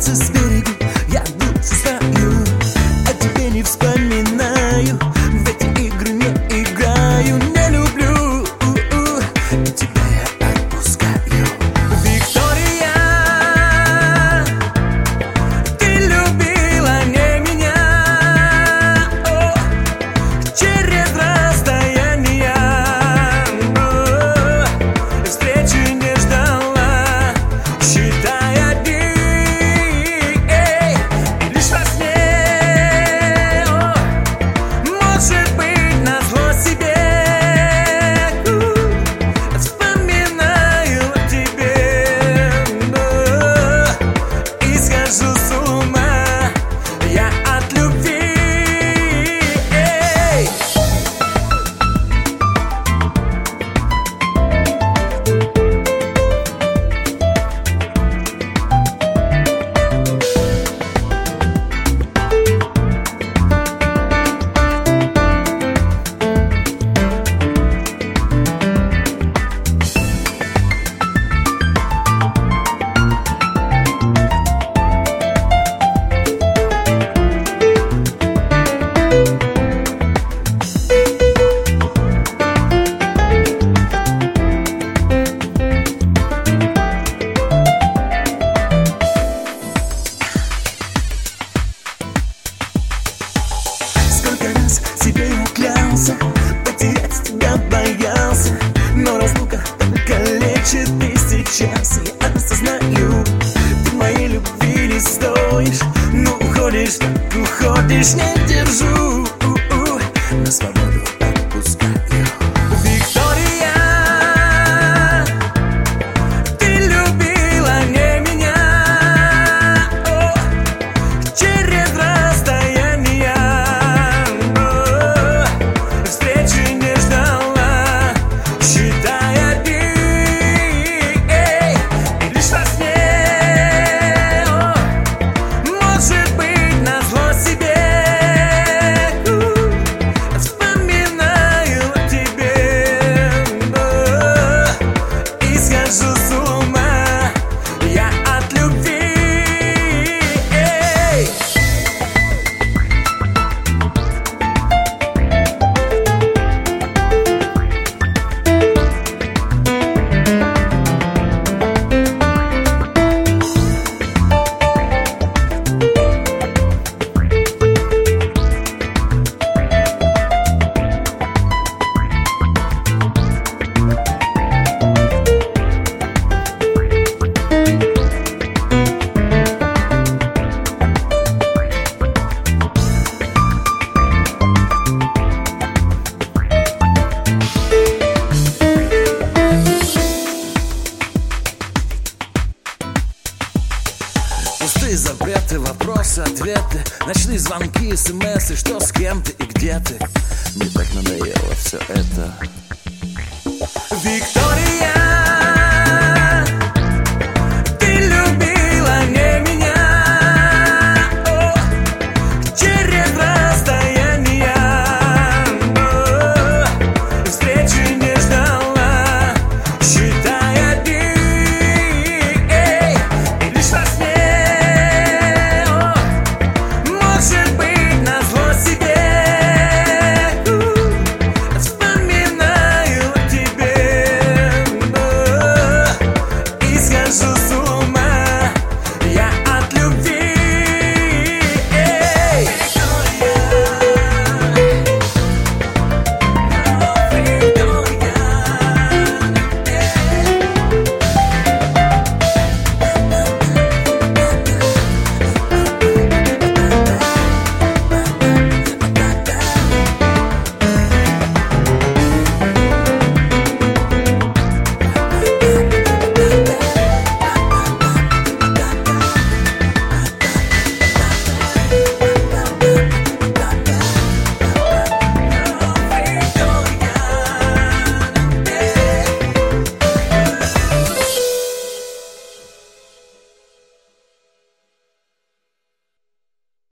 to speak. боялся, потерять тебя боялся. Но разлука только лечит и сейчас. Я осознаю Ты моей любви не стоишь, но уходишь, уходишь, не держу. появятся ответы. Ночные звонки, смс и что с кем ты и где ты? Мне так надоело все это. Виктор